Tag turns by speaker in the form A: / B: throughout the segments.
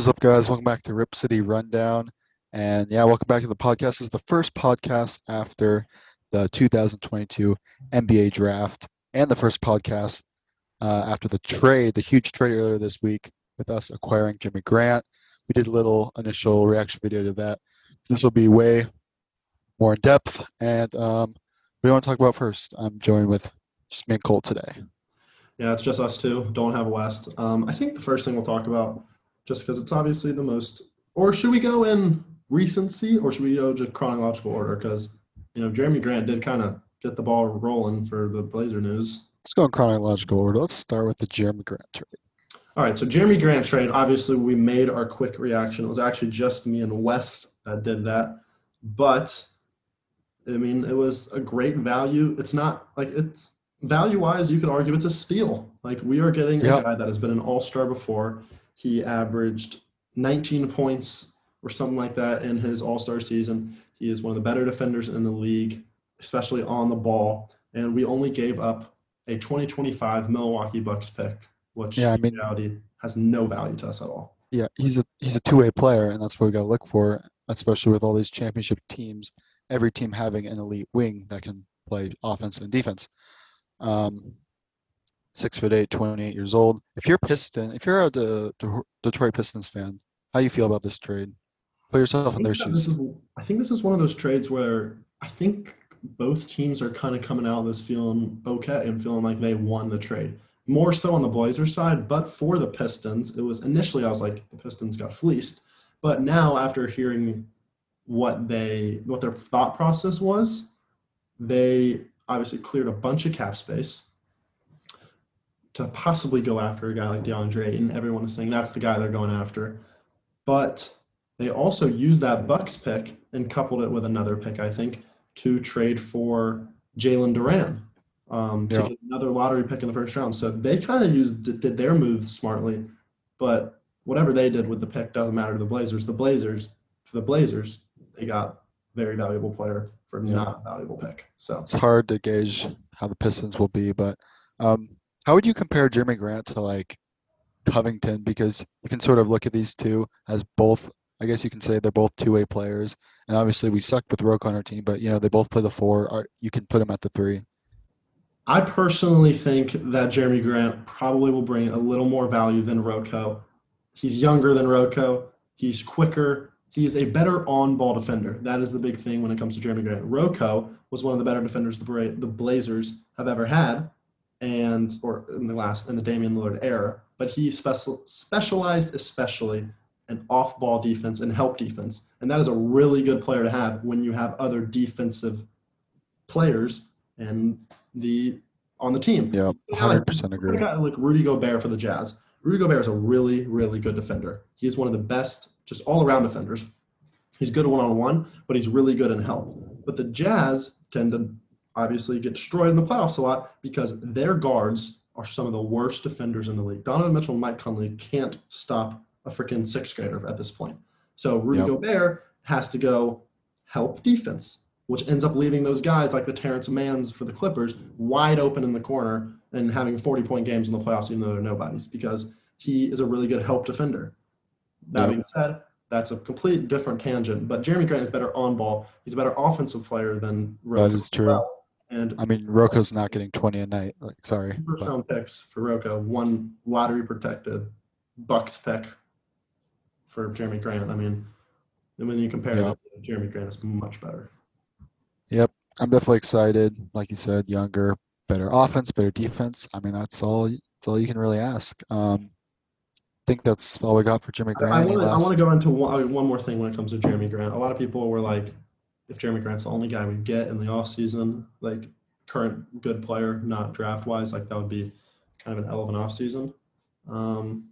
A: Is up, guys? Welcome back to Rip City Rundown. And yeah, welcome back to the podcast. This is the first podcast after the 2022 NBA draft and the first podcast uh, after the trade, the huge trade earlier this week with us acquiring Jerami Grant. We did a little initial reaction video to that. This will be way more in depth. And um, what do you want to talk about first? I'm joined with just me and Colt today.
B: Yeah, it's just us two. Don't have West. Um, I think the first thing we'll talk about, just because it's obviously the most, or should we go in recency, or should we go to chronological order? Because you know Jerami Grant did kind of get the ball rolling for the Blazer news.
A: Let's go in chronological order. Let's start with the Jerami Grant trade.
B: All right, so Jerami Grant trade. Obviously, we made our quick reaction. It was actually just me and West that did that, but I mean, it was a great value. It's not like it's value wise, you could argue it's a steal. Like we are getting
A: Yep.
B: a guy that has been an all star before. He averaged 19 points or something like that in his all star season. He is one of the better defenders in the league, especially on the ball. And we only gave up a 2025 Milwaukee Bucks pick, which
A: Yeah, I
B: in
A: mean-
B: reality has no value to us at all.
A: Yeah, he's a he's a two-way player, and that's what we got to look for, especially with all these championship teams. Every team having an elite wing that can play offense and defense. Um, six foot eight, 28 years old. If you're Piston, if you're a De- De- Detroit Pistons fan, how you feel about this trade? Put yourself in their shoes.
B: is I think this is one of those trades where I think both teams are kind of coming out of this feeling okay and feeling like they won the trade. More so on the Blazers side, but for the Pistons, it was initially I was like the Pistons got fleeced, but now after hearing what they what their thought process was, they obviously cleared a bunch of cap space to possibly go after a guy like DeAndre Ayton. Everyone is saying that's the guy they're going after. But they also used that Bucks pick and coupled it with another pick, I think, to trade for Jalen Duren um, to get another lottery pick in the first round. So they kind of used did did their moves smartly, but whatever they did with the pick doesn't matter to the Blazers. The Blazers, for the Blazers, they got very valuable player for
A: Yeah.
B: not a valuable pick. So
A: It's hard to gauge how the Pistons will be, but um, how would you compare Jerami Grant to like Covington? Because you can sort of look at these two as both. I guess you can say they're both two-way players, and obviously we sucked with Roke on our team, but you know they both play the four. You can put them at the three.
B: I personally think that Jerami Grant probably will bring a little more value than RoCo. He's younger than RoCo. He's quicker. He's a better on-ball defender. That is the big thing when it comes to Jerami Grant. RoCo was one of the better defenders the the Blazers have ever had, and or in the last in the Damian Lillard era. But he special, specialized especially in off-ball defense and help defense, and that is a really good player to have when you have other defensive players and the on the team.
A: Yeah, hundred percent agree.
B: guy like Rudy Gobert for the Jazz. Rudy Gobert is a really, really good defender. He is one of the best, just all around defenders. He's good one on one, but he's really good in help. But the Jazz tend to obviously get destroyed in the playoffs a lot because their guards are some of the worst defenders in the league. Donovan Mitchell and Mike Conley can't stop a freaking sixth grader at this point. So Rudy
A: Yep.
B: Gobert has to go help defense, which ends up leaving those guys like the Terance Manns for the Clippers wide open in the corner and having 40 point games in the playoffs, even though they're nobodies, because he is a really good help defender. That
A: Yep.
B: being said, that's a complete different tangent. But Jerami Grant is better on ball. He's a better offensive player than
A: That
B: RoCo
A: is true.
B: Well. And
A: I mean, RoCo's not getting twenty a night. Like, sorry,
B: first round picks for RoCo, one lottery protected Bucks pick for Jerami Grant. I mean, and when you compare
A: Yep.
B: that, Jerami Grant is much better. Yep.
A: I'm definitely excited. Like you said, younger, better offense, better defense. I mean, that's all. That's all you can really ask. Um, I think that's all we got for Jerami Grant.
B: I want to I want to go into one, one more thing when it comes to Jerami Grant. A lot of people were like, if Jerami Grant's the only guy we get in the offseason, like current good player, not draft wise, like that would be kind of an L of an offseason. Um,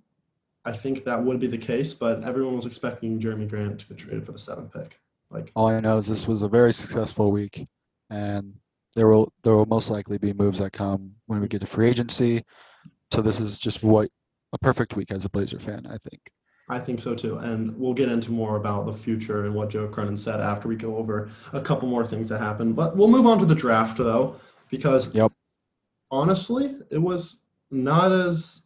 B: I think that would be the case, but everyone was expecting Jerami Grant to be traded for the seventh pick. Like,
A: All I know is this was a very successful week, and there will there will most likely be moves that come when we get to free agency. So this is just what a perfect week as a Blazer fan, I think.
B: I think so too. And we'll get into more about the future and what Joe Cronin said after we go over a couple more things that happened. But we'll move on to the draft though, because
A: Yep.
B: honestly, it was not as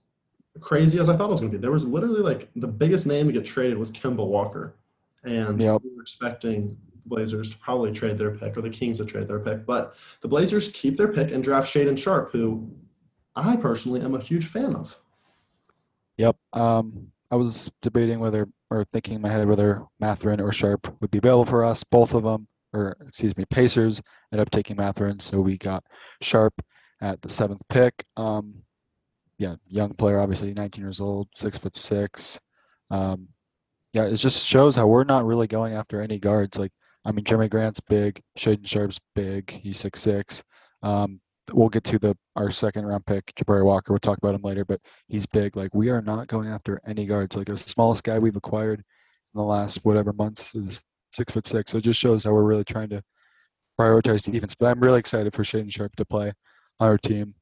B: crazy as I thought it was going to be. There was literally like the biggest name to get traded was Kemba Walker, and
A: Yep.
B: we were expecting the Blazers to probably trade their pick or the Kings to trade their pick, but the Blazers keep their pick and draft Shaedon Sharpe, who I personally am a huge fan of.
A: Yep. Um, I was debating whether, or thinking in my head whether Mathurin or Sharpe would be available for us. Both of them, or excuse me, Pacers ended up taking Mathurin, so we got Sharpe at the seventh pick. Um, yeah, young player, obviously, 19 years old, six foot six. Um, yeah, it just shows how we're not really going after any guards. Like, I mean, Jerami Grant's big, Shaedon Sharpe's big, he's six six. Um, we'll get to the our second round pick, Jabari Walker. We'll talk about him later, but he's big. Like we are not going after any guards. Like the smallest guy we've acquired in the last whatever months is six foot six. So it just shows how we're really trying to prioritize defense. But I'm really excited for Shaedon Sharpe to play on our team.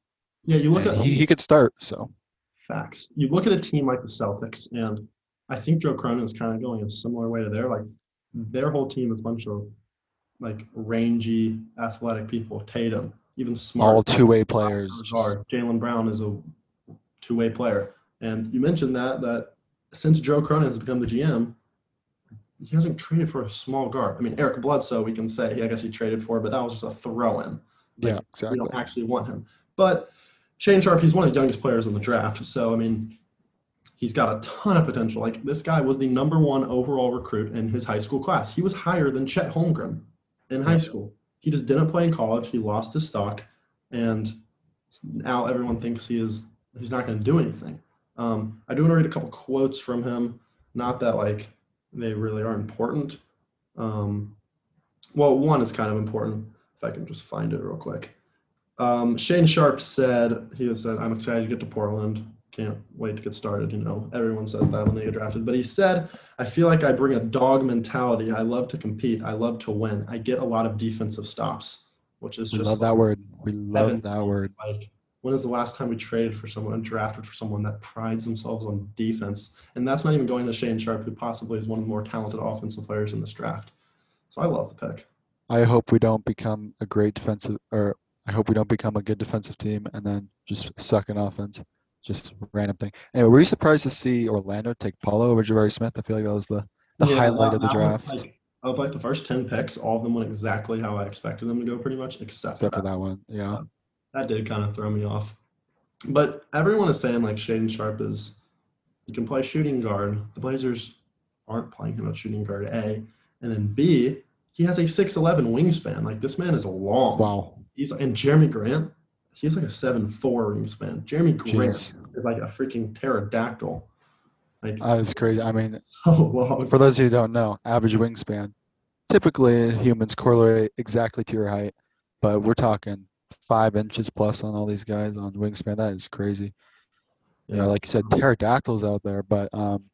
B: Yeah, you look
A: And
B: at
A: he, he could start. So
B: facts. You look at a team like the Celtics, and I think Joe Cronin is kind of going a similar way to their like their whole team is a bunch of like rangy, athletic people. Tatum, even smart.
A: all two way players.
B: Jaylen Brown is a two-way player, and you mentioned that that since Joe Cronin has become the GM, he hasn't traded for a small guard. I mean, Eric Bledsoe, we can say, I guess he traded for, but that was just a throw-in.
A: yeah, exactly.
B: we don't actually want him. But Shaedon Sharpe, he's one of the youngest players in the draft. So, I mean, he's got a ton of potential. Like, this guy was the number one overall recruit in his high school class. He was higher than Chet Holmgren in high school. He just didn't play in college. He lost his stock. And now everyone thinks he is he's not going to do anything. Um, I do want to read a couple quotes from him. Not that like they really are important. Um, well, one is kind of important. If I can just find it real quick. Um, Shaedon Sharpe said he said, "I'm excited to get to Portland. Can't wait to get started." You know, everyone says that when they get drafted. But he said, "I feel like I bring a dog mentality. I love to compete. I love to win. I get a lot of defensive stops, which is
A: We
B: just
A: love that word. We love that word.
B: like when is the last time we traded for someone and drafted for someone that prides themselves on defense? And that's not even going to Shaedon Sharpe, who possibly is one of the more talented offensive players in this draft. So I love the pick.
A: I hope we don't become a great defensive, or I hope we don't become a good defensive team and then just suck in offense. Just random thing. Anyway, were you surprised to see Orlando take Paolo over Jabari Smith? I feel like that was the, the
B: Yeah,
A: highlight
B: that-
A: of the draft,
B: like, of like the first 10 picks, all of them went exactly how I expected them to go pretty much, except,
A: except for
B: that.
A: that one. Yeah.
B: Uh, that did kind of throw me off. But everyone is saying like Shaedon Sharpe is he can play shooting guard. The Blazers aren't playing him at shooting guard A, and then B he has a six eleven wingspan. Like this man is long.
A: Wow.
B: He's and Jerami Grant, he's like a seven four wingspan. Jerami Grant
A: Jeez.
B: is like a freaking pterodactyl. Like
A: That is crazy. I mean,
B: so long.
A: for those of you who don't know, average wingspan, typically humans correlate exactly to your height, but we're talking five inches plus on all these guys on wingspan. That is crazy. Yeah, like you said, pterodactyls out there. But um,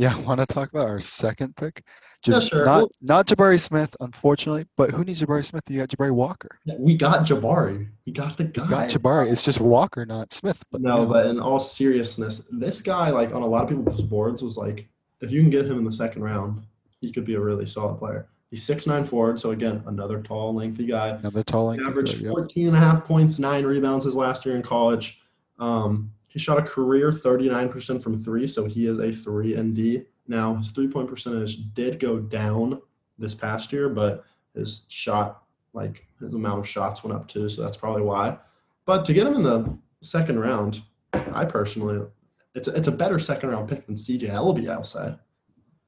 A: yeah, want to talk about our second pick?
B: Yeah,
A: Ja-
B: sure.
A: Not
B: Well-
A: not Jabari Smith, unfortunately. But who needs Jabari Smith? You got Jabari Walker.
B: Yeah, we got Jabari. We got the guy.
A: You got Jabari. It's just Walker, not Smith. But,
B: No,
A: you know,
B: but in all seriousness, this guy, like on a lot of people's boards, was like, if you can get him in the second round, he could be a really solid player. He's 6'9 forward, so again, another tall, lengthy guy.
A: another tall. Lengthy
B: averaged
A: player, yep.
B: 14 and a half points, nine rebounds his last year in college. Um, he shot a career 39% from three, so he is a three and D. Now, his three point percentage did go down this past year, but his shot, like his amount of shots went up too, so that's probably why. But to get him in the second round, I personally, it's a, it's a better second round pick than CJ Elleby, I'll say.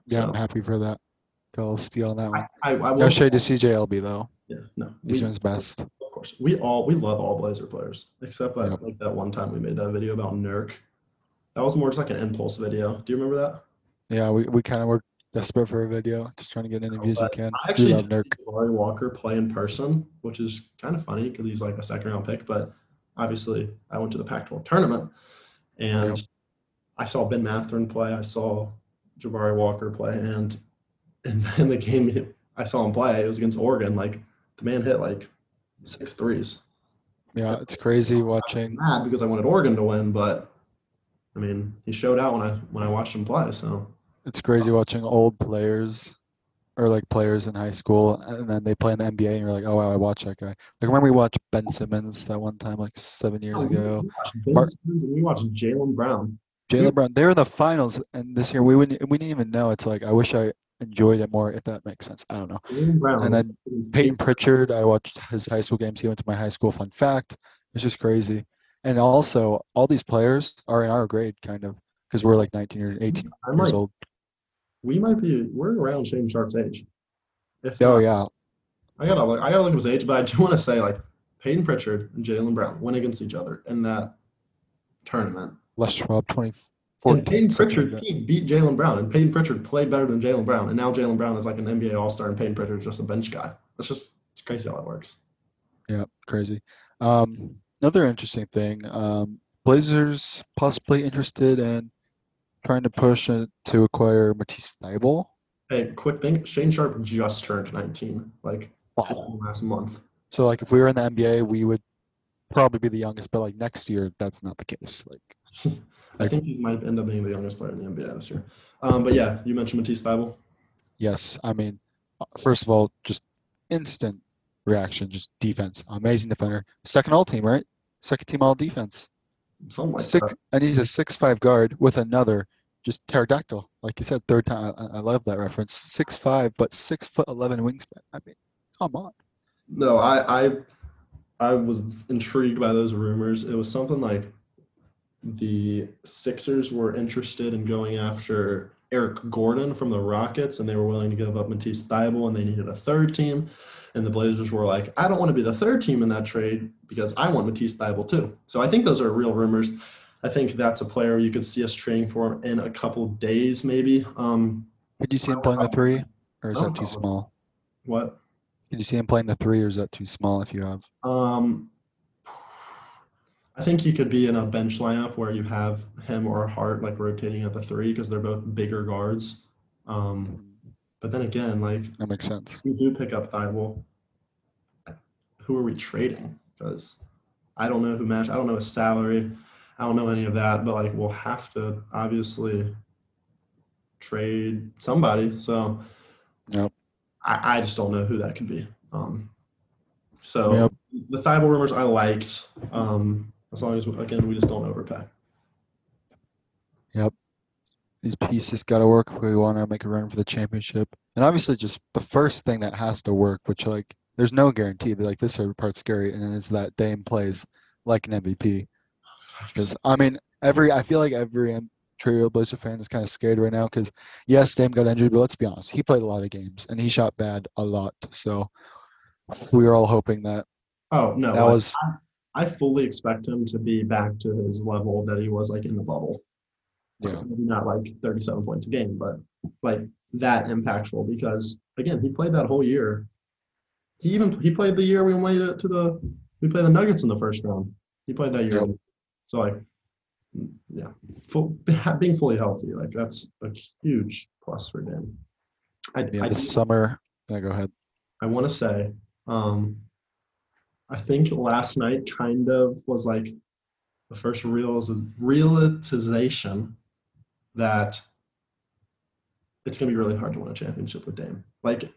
A: Yeah,
B: So,
A: I'm happy for that. Got a steal on that one.
B: I, I, I
A: No shade to CJ Elleby though.
B: yeah, no,
A: He's
B: we-
A: doing his best.
B: Course, we all we love all Blazer players, except that
A: Yep.
B: like that one time we made that video about Nurk. That was more just like an impulse video. Do you remember that?
A: Yeah, we, we kind of were desperate for a video, just trying to get any views we can.
B: I
A: We
B: actually
A: love
B: did
A: Nurk.
B: Jabari Walker play in person, which is kind of funny because he's like a second round pick. But obviously, I went to the Pac-12 tournament, and
A: Yep.
B: I saw Ben Mathurin play. I saw Jabari Walker play, and and then the game I saw him play, it was against Oregon. Like the man hit like six threes.
A: Yeah, it's crazy watching.
B: mad because I wanted Oregon to win, but I mean, he showed out when I when I watched him play. So
A: It's crazy watching old players or like players in high school, and then they play in the NBA, and you're like, oh wow, I watched that guy. Like remember we watched Ben Simmons that one time, like seven years
B: Oh,
A: ago.
B: we watched Ben Simmons and we watched Jaylen Brown.
A: Jaylen Brown, they were in the finals, and this year we wouldn't, we didn't even know. It's like I wish I enjoyed it more, if that makes sense. I don't know. And then Payton Pritchard, I watched his high school games. He went to my high school. Fun fact. It's just crazy. And also, all these players are in our grade, kind of, because we're like 19 or 18
B: I'm
A: years old.
B: we might be we're around Shaedon Sharpe's age. If
A: Oh
B: not,
A: yeah,
B: I gotta look. I gotta look at his age, but I do want to say like Payton Pritchard and Jaylen Brown went against each other in that tournament.
A: Les Schwab,
B: And
A: 2014. Payton
B: team beat Jaylen Brown, and Payton Pritchard played better than Jaylen Brown, and now Jaylen Brown is like an NBA All Star, and Payton Pritchard is just a bench guy. That's just crazy how that works.
A: Yeah, crazy. Um, another interesting thing, um, Blazers possibly interested in trying to push it to acquire Matisse Thybulle.
B: Hey, quick thing: Shaedon Sharpe just turned 19, like last month.
A: So like if we were in the NBA, we would probably be the youngest, but like next year, that's not the case. Like
B: I think he might end up being the youngest player in the NBA this year. Um, but yeah, you mentioned Matisse Thybulle.
A: yes, I mean, uh, first of all, just instant reaction, just defense, amazing defender, second all team, right? Second team all defense.
B: Something like
A: Six,
B: that.
A: and he's a six-five guard with another just pterodactyl, like you said, third time. I, I love that reference. Six-five, but six foot eleven wingspan. I mean, come on.
B: No, I, I I was intrigued by those rumors. It was something like the Sixers were interested in going after Eric Gordon from the Rockets, and they were willing to give up Matisse Thybulle, and they needed a third team. And the Blazers were like, I don't want to be the third team in that trade because I want Matisse Thybulle too. So I think those are real rumors. I think that's a player you could see us trading for in a couple days, maybe. Um,
A: Could you see him playing the three, or is
B: No
A: that too small?
B: what?
A: Could you see him playing the three, or is that too small? If you have,
B: Um, I think he could be in a bench lineup where you have him or Hart like rotating at the three because they're both bigger guards. Um, but then again, like
A: that makes sense.
B: we do pick up Thybulle. Who are we trading? Because I don't know who match. I don't know his salary. I don't know any of that. But like we'll have to obviously trade somebody. So
A: Yep.
B: I, I just don't know who that could be. Um, so
A: Yep.
B: the Thybulle rumors I liked. Um, as long as again we just don't overpay. Yep.
A: These pieces got to work if we want to make a run for the championship. And obviously, just the first thing that has to work, which like there's no guarantee. But like this part's scary, and then it's that Dame plays like an MVP. Because I mean, every I feel like every M- Trail Blazer fan is kind of scared right now. Because yes, Dame got injured, but let's be honest, he played a lot of games and he shot bad a lot. So we were all hoping that
B: Oh no,
A: that was
B: I fully expect him to be back to his level that he was like in the bubble.
A: yeah.
B: Maybe not like 37 points a game, but like that impactful because again, he played that whole year. He even he played the year we made it to the we played the Nuggets in the first round. He played that year.
A: Yep.
B: So like yeah, full, being fully healthy, like that's a huge plus for Dame. I,
A: Yeah,
B: I,
A: this summer. Yeah, go ahead.
B: I want to say, um, I think last night kind of was like the first real realization that it's going to be really hard to win a championship with Dame. Like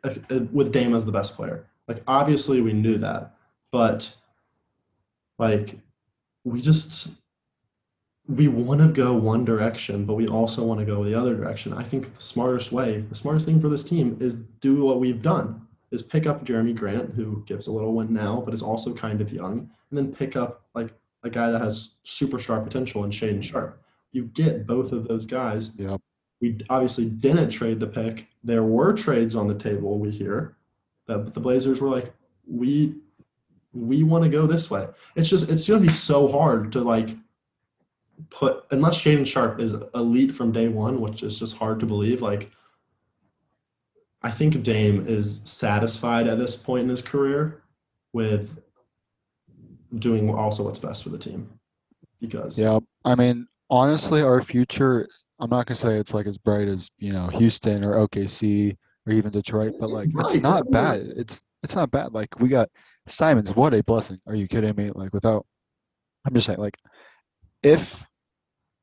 B: with Dame as the best player. Like obviously we knew that, but like we just we want to go one direction, but we also want to go the other direction. I think the smartest way, the smartest thing for this team is do what we've done is pick up Jerami Grant, who gives a little win now, but is also kind of young, and then pick up like a guy that has superstar potential in Shaedon Sharpe. You get both of those guys. We obviously didn't trade the pick. There were trades on the table. We hear that the Blazers were like, we we want to go this way. It's just it's to be so hard to like put unless Shaedon Sharpe is elite from day one, which is just hard to believe. Like I think Dame is satisfied at this point in his career with doing also what's best for the team. Because
A: Yeah, I mean, honestly, our future, I'm not gonna say it's like as bright as, you know, Houston or OKC or even Detroit, but like it's
B: it's
A: not bad. It's it's not bad. Like we got Simons, what a blessing. Are you kidding me? Like without I'm just saying, like if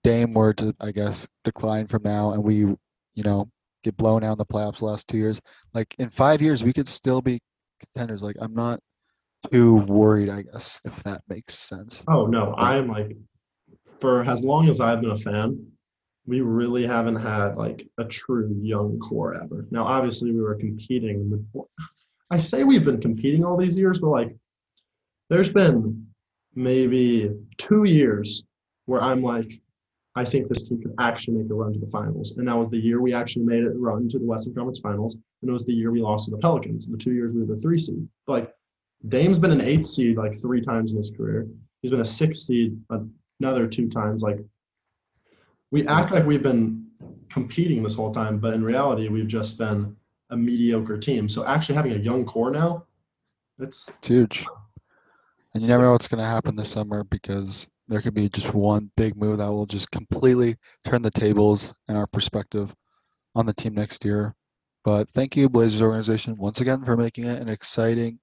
A: Dame were to, I guess, decline from now and we, you know, get blown out in the playoffs the last two years. Like in five years, we could still be contenders. Like I'm not too worried, I guess, if that makes sense.
B: Oh no, I'm like for as long as I've been a fan, we really haven't had like a true young core ever. Now, obviously, we were competing. With, I say we've been competing all these years, but like, there's been maybe two years where I'm like, I think this team could actually make a run to the finals. And that was the year we actually made it run to the Western Conference Finals. And it was the year we lost to the Pelicans. The two years we were the three seed. But like Dame's been an eight seed like three times in his career. He's been a six seed another two times. Like we act like we've been competing this whole time, but in reality, we've just been a mediocre team. So actually having a young core now, it's,
A: it's huge. And you never know what's going to happen this summer because there could be just one big move that will just completely turn the tables and our perspective on the team next year. But thank you, Blazers organization, once again for making it an exciting,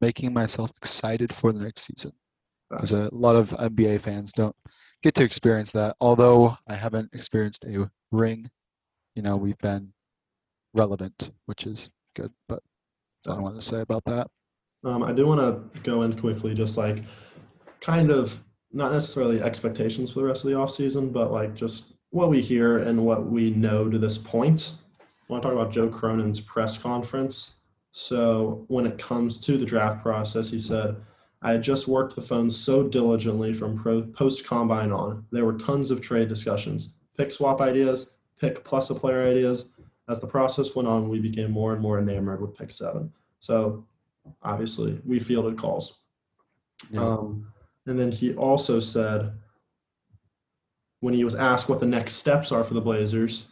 A: making myself excited for the next season. Because a lot of NBA fans don't get to experience that. Although I haven't experienced a ring, you know, we've been relevant, which is good. But that's all I want to say about that.
B: Um, I do want to go in quickly, just like kind of not necessarily expectations for the rest of the offseason, but like just what we hear and what we know to this point. I want to talk about Joe Cronin's press conference. So, when it comes to the draft process, he said, I had just worked the phone so diligently from post combine on. There were tons of trade discussions, pick swap ideas, pick plus a player ideas. As the process went on, we became more and more enamored with pick seven. So, obviously, we fielded calls. Yeah. Um, and then he also said, when he was asked what the next steps are for the Blazers,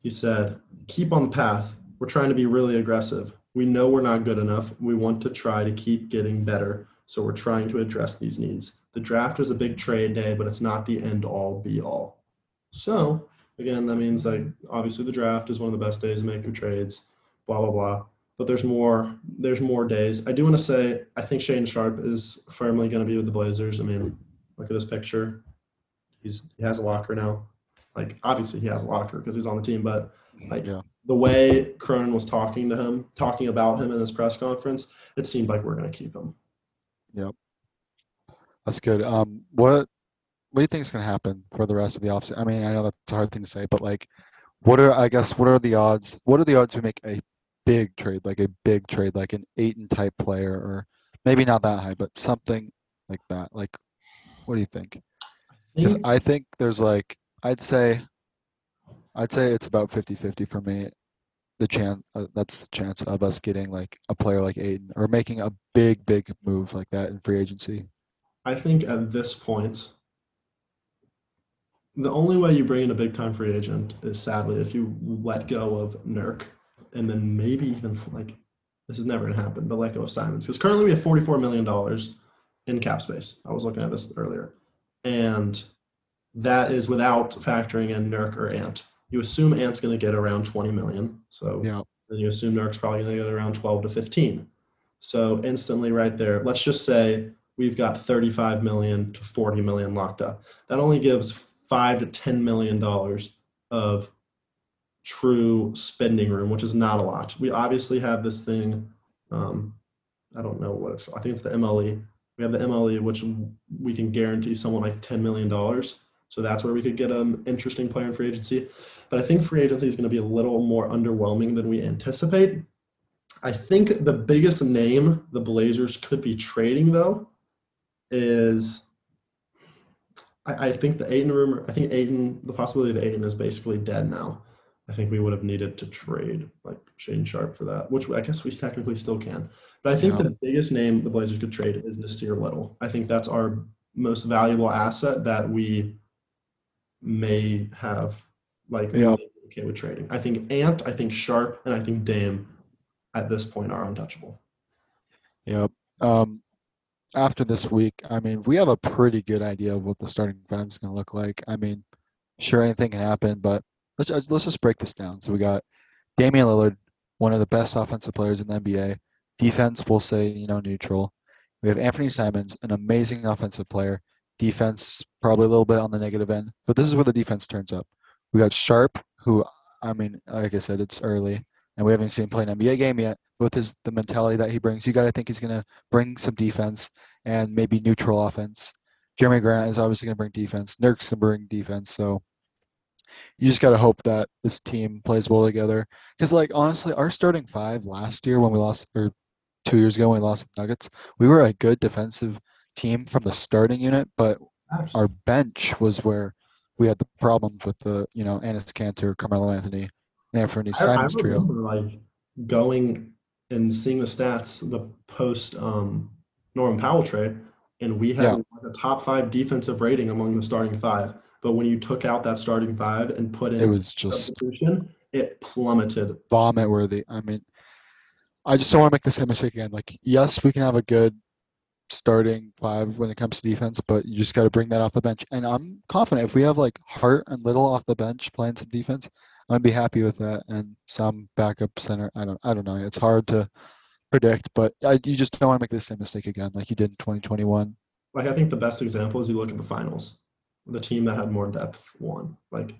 B: he said, keep on the path. We're trying to be really aggressive. We know we're not good enough. We want to try to keep getting better. So we're trying to address these needs. The draft was a big trade day, but it's not the end all be all. So again, that means like obviously the draft is one of the best days to make your trades, blah blah blah but there's more there's more days. I do want to say I think Shaedon Sharpe is firmly going to be with the Blazers. I mean, look at this picture. He's he has a locker now. Like obviously he has a locker because he's on the team, but like yeah. the way Cronin was talking to him, talking about him in his press conference, it seemed like we're going to keep him.
A: Yep, that's good. Um, what what do you think is going to happen for the rest of the offseason? I mean, I know that's a hard thing to say, but like, what are I guess what are the odds? What are the odds we make a big trade, like a big trade, like an Ayton type player, or maybe not that high, but something like that. Like, what do you think? Because I think there's like, I'd say, I'd say it's about 50-50 for me. The chance uh, that's the chance of us getting like a player like Ayton or making a big, big move like that in free agency.
B: I think at this point, the only way you bring in a big time free agent is sadly if you let go of Nurk and then maybe even like this is never going to happen, but let go of Simons because currently we have forty-four million dollars in cap space. I was looking at this earlier, and that is without factoring in Nurk or Ant. You assume Ant's going to get around twenty million, so
A: yeah.
B: then you assume Nurk's probably going to get around twelve to fifteen. So instantly, right there, let's just say we've got thirty-five million to forty million locked up. That only gives five to ten million dollars of true spending room, which is not a lot. We obviously have this thing. Um, I don't know what it's called. I think it's the MLE. We have the MLE, which we can guarantee someone like $10 million. So that's where we could get an interesting player in free agency. But I think free agency is going to be a little more underwhelming than we anticipate. I think the biggest name the Blazers could be trading, though, is I, I think the Ayton rumor. I think Ayton, the possibility of Ayton is basically dead now. I think we would have needed to trade like Shaedon Sharpe for that, which I guess we technically still can. But I think yeah. the biggest name the Blazers could trade is Nassir Little. I think that's our most valuable asset that we may have like yeah. okay with trading. I think Ant, I think Sharpe, and I think Dame at this point are untouchable.
A: Yep. Um, after this week, I mean, we have a pretty good idea of what the starting five is going to look like. I mean, sure, anything can happen, but let's uh, let's just break this down. So we got Damian Lillard, one of the best offensive players in the NBA. Defense, we'll say you know neutral. We have Anthony Simons, an amazing offensive player. Defense, probably a little bit on the negative end, but this is where the defense turns up. We got Sharpe, who I mean, like I said, it's early, and we haven't seen him play an NBA game yet. With his the mentality that he brings, you got to think he's going to bring some defense and maybe neutral offense. Jerami Grant is obviously going to bring defense. Nurk's going to bring defense. So you just got to hope that this team plays well together. Because, like, honestly, our starting five last year when we lost, or two years ago when we lost the Nuggets, we were a good defensive team from the starting unit, but our bench was where we had the problems with the, you know, Enes Kanter, Carmelo Anthony, Anthony Simons
B: I, I
A: trio.
B: remember, like going and seeing the stats, the post um, Norman Powell trade, and we had
A: Yeah.
B: like a top five defensive rating among the starting five. But when you took out that starting five and put in
A: It was just
B: it plummeted.
A: vomit worthy. I mean, I just don't want to make the same mistake again. Like, yes, we can have a good starting five when it comes to defense, but you just got to bring that off the bench. And I'm confident if we have like Hart and Little off the bench playing some defense, I'm gonna be happy with that. And some backup center. I don't. I don't know. It's hard to predict, but I, you just don't want to make the same mistake again, like you did in 2021.
B: Like I think the best example is you look at the finals. The team that had more depth won. Like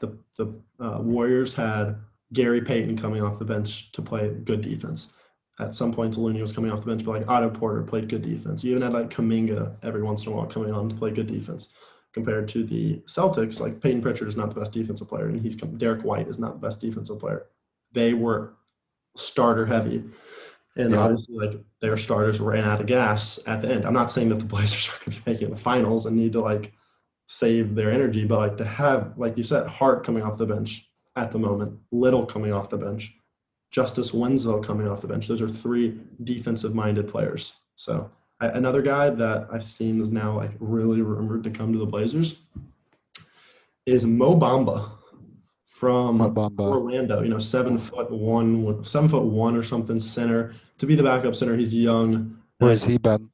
B: the the uh, Warriors had Gary Payton coming off the bench to play good defense. At some points, Looney was coming off the bench, but like Otto Porter played good defense. You even had like Kuminga every once in a while coming on to play good defense. Compared to the Celtics, like Payton Pritchard is not the best defensive player, and he's come, Derrick White is not the best defensive player. They were starter heavy, and
A: Yeah.
B: obviously, like their starters ran out of gas at the end. I'm not saying that the Blazers are going to be making the finals and need to like save their energy, but like to have, like you said, Hart coming off the bench at the moment, Little coming off the bench, Justice Winslow coming off the bench. Those are three defensive-minded players. So I, another guy that I've seen is now like really rumored to come to the Blazers is Mo Bamba from
A: Mo Bamba.
B: Orlando. You know, seven foot one, seven foot one or something center to be the backup center. He's young.
A: Where has he been?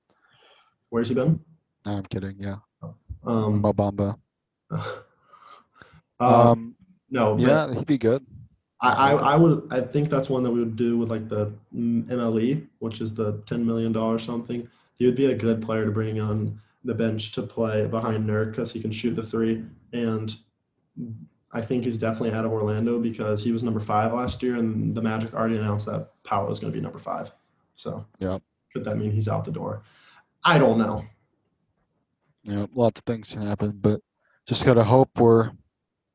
B: Where's he been?
A: No, I'm kidding. Yeah,
B: Um,
A: Mo Bamba.
B: um,
A: Um,
B: no,
A: yeah, he'd be good.
B: I, I, I would I think that's one that we would do with like the MLE, which is the ten million dollars something. He would be a good player to bring on the bench to play behind Nurk because he can shoot the three. And I think he's definitely out of Orlando because he was number five last year, and the Magic already announced that Paolo is going to be number five. So
A: Yeah.
B: could that mean he's out the door? I don't know.
A: You know, lots of things can happen, but just gotta hope we're.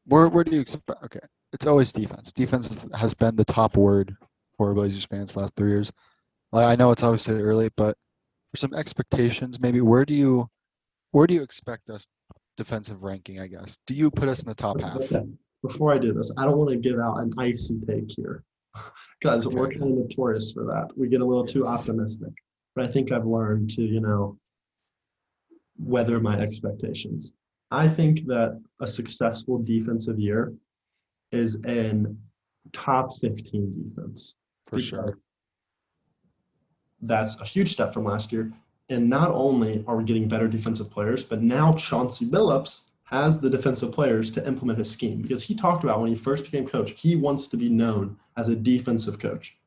A: Where where do you expect? Okay, it's always defense. Defense has been the top word for Blazers fans the last three years. Like, I know it's obviously early, but for some expectations, maybe where do you where do you expect us defensive ranking? I guess. Do you put us in the top half?
B: Before I do this, I don't want to give out an icy take here. Guys, we're kind of notorious for that. We get a little too optimistic. But I think I've learned to, you know, weather my expectations. I think that a successful defensive year is an top 15 defense.
A: For sure.
B: That's a huge step from last year. And not only are we getting better defensive players, but now Chauncey Billups has the defensive players to implement his scheme because he talked about when he first became coach, he wants to be known as a defensive coach,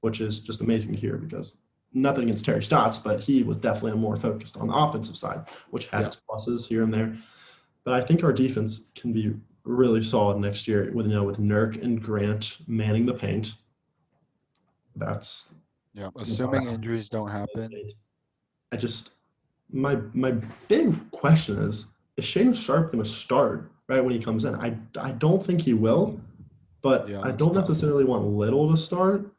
B: which is just amazing to hear because nothing against Terry Stotts, but he was definitely more focused on the offensive side, which had
A: Yeah.
B: its pluses here and there. But I think our defense can be really solid next year with you know with Nurk and Grant manning the paint. That's
A: Yeah. Assuming injuries don't happen.
B: I just my my big question is is Shaedon Sharpe going to start right when he comes in? I I don't think he will, but
A: Yeah,
B: I don't necessarily want Little to start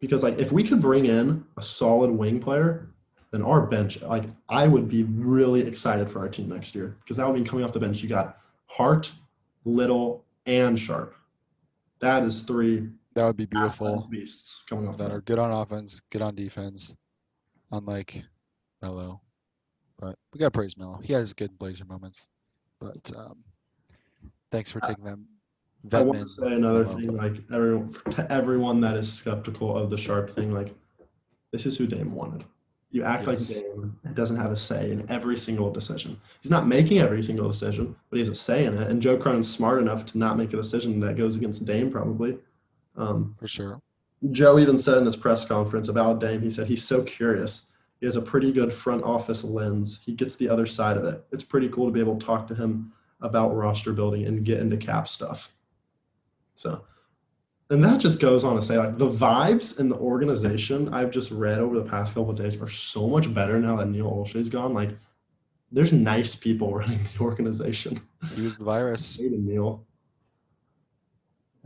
B: because like if we could bring in a solid wing player, then our bench like I would be really excited for our team next year because that would mean coming off the bench you got Hart, Little, and Sharpe. That is three
A: That would be beautiful.
B: beasts coming off
A: That
B: bench.
A: are good on offense, good on defense. Unlike Melo, but we got to praise Melo. He has good Blazer moments. But um, thanks for taking them.
B: I want to say another thing, like everyone, to everyone that is skeptical of the Sharpe thing, like this is who Dame wanted. You act
A: Yes.
B: like Dame doesn't have a say in every single decision. He's not making every single decision, but he has a say in it. And Joe Cronin's smart enough to not make a decision that goes against Dame, probably. Um,
A: for sure.
B: Joe even said in his press conference about Dame, he said he's so curious. He has a pretty good front office lens. He gets the other side of it. It's pretty cool to be able to talk to him about roster building and get into cap stuff. So, and that just goes on to say, like the vibes in the organization I've just read over the past couple of days are so much better now that Neil Olshey's gone. Like, there's nice people running the organization.
A: He was the virus.
B: Neil.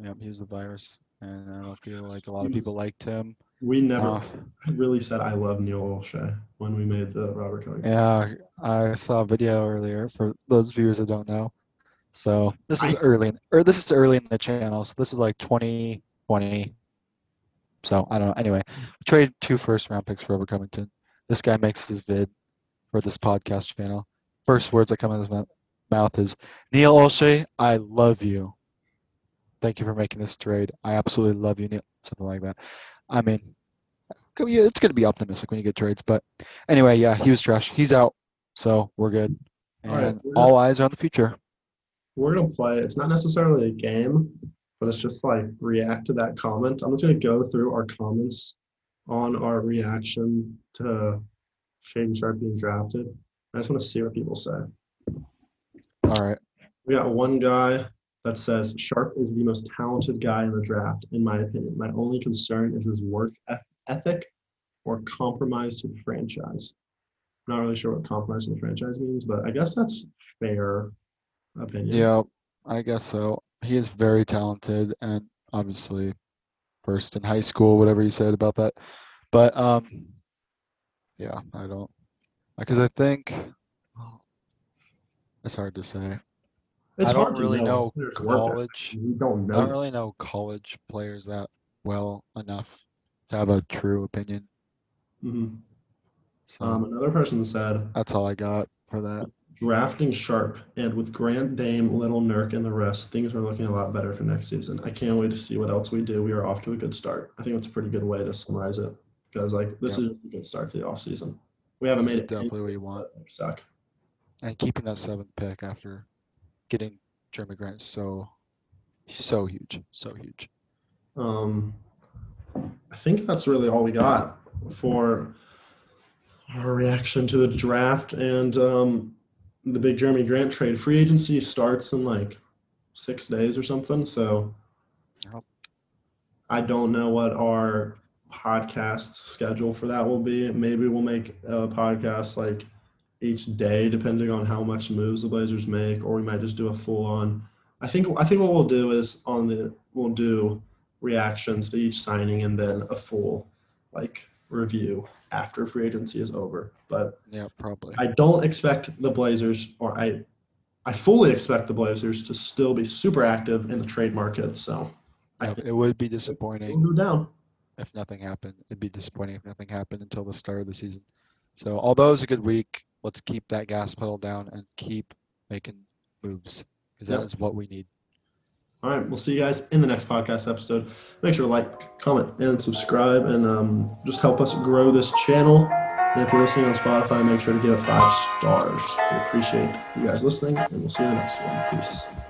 A: Yep, he was the virus, and I feel like a lot of people liked him.
B: We never.
A: Uh,
B: I really said I love Neil Olshey when we made the Robert Kelly.
A: yeah, I saw a video earlier for those viewers that don't know. So this is
B: I-
A: early, in, or this is early in the channel. So this is like 2020. So I don't know. Anyway, trade two first round picks for Robert Covington. This guy makes his vid for this podcast channel. First words that come out of his mouth is Neil Olshey, I love you. Thank you for making this trade. I absolutely love you, Neil. Something like that. I mean, it's going to be optimistic when you get trades. But anyway, yeah, he was trash. He's out. So we're good. And
B: we're
A: all eyes are on the future.
B: We're gonna play. It's not necessarily a game, but it's just like react to that comment. I'm just gonna go through our comments on our reaction to Shaedon Sharpe being drafted. I just want to see what people say.
A: All right.
B: We got one guy that says Sharpe is the most talented guy in the draft, in my opinion. My only concern is his work ethic or compromise to the franchise. I'm Not really sure what compromise to the franchise means, but I guess that's fair opinion.
A: Yeah, I guess so. He is very talented and obviously first in high school, whatever you said about that. But um, yeah, I don't because I think it's hard to say.
B: It's
A: I don't really know
B: ethic.
A: college.
B: Don't
A: I don't really know college players that well enough to have a true opinion.
B: Mhm.
A: So
B: Um, another person said
A: that's all I got for that.
B: Drafting Sharpe and with Grant Dame, Little Nurk, and the rest, things are looking a lot better for next season. I can't wait to see what else we do. We are off to a good start. I think that's a pretty good way to summarize it because like this is a good start to the offseason. We haven't
A: This
B: made it
A: definitely what you want.
B: suck.
A: And keeping that seventh pick after getting Jerami Grant so so huge, so huge.
B: Um, I think that's really all we got for our reaction to the draft and um, the big Jerami Grant trade. Free agency starts in like six days or something. So
A: Yep.
B: I don't know what our podcast schedule for that will be. Maybe we'll make a podcast like each day, depending on how much moves the Blazers make, or we might just do a full on. I think I think what we'll do is on the we'll do reactions to each signing and then a full like review after free agency is over. But
A: Yeah, probably.
B: I don't expect the Blazers, or I, I fully expect the Blazers to still be super active in the trade market. So I
A: Yeah,
B: think
A: it would be disappointing
B: go down.
A: if nothing happened. It'd be disappointing if nothing happened until the start of the season. So although it's a good week, let's keep that gas pedal down and keep making moves because that
B: Yep.
A: is what we need.
B: All right, we'll see you guys in the next podcast episode. Make sure to like, comment, and subscribe, and um, just help us grow this channel. And if you're listening on Spotify, make sure to give it five stars. We appreciate you guys listening, and we'll see you in the next one. Peace.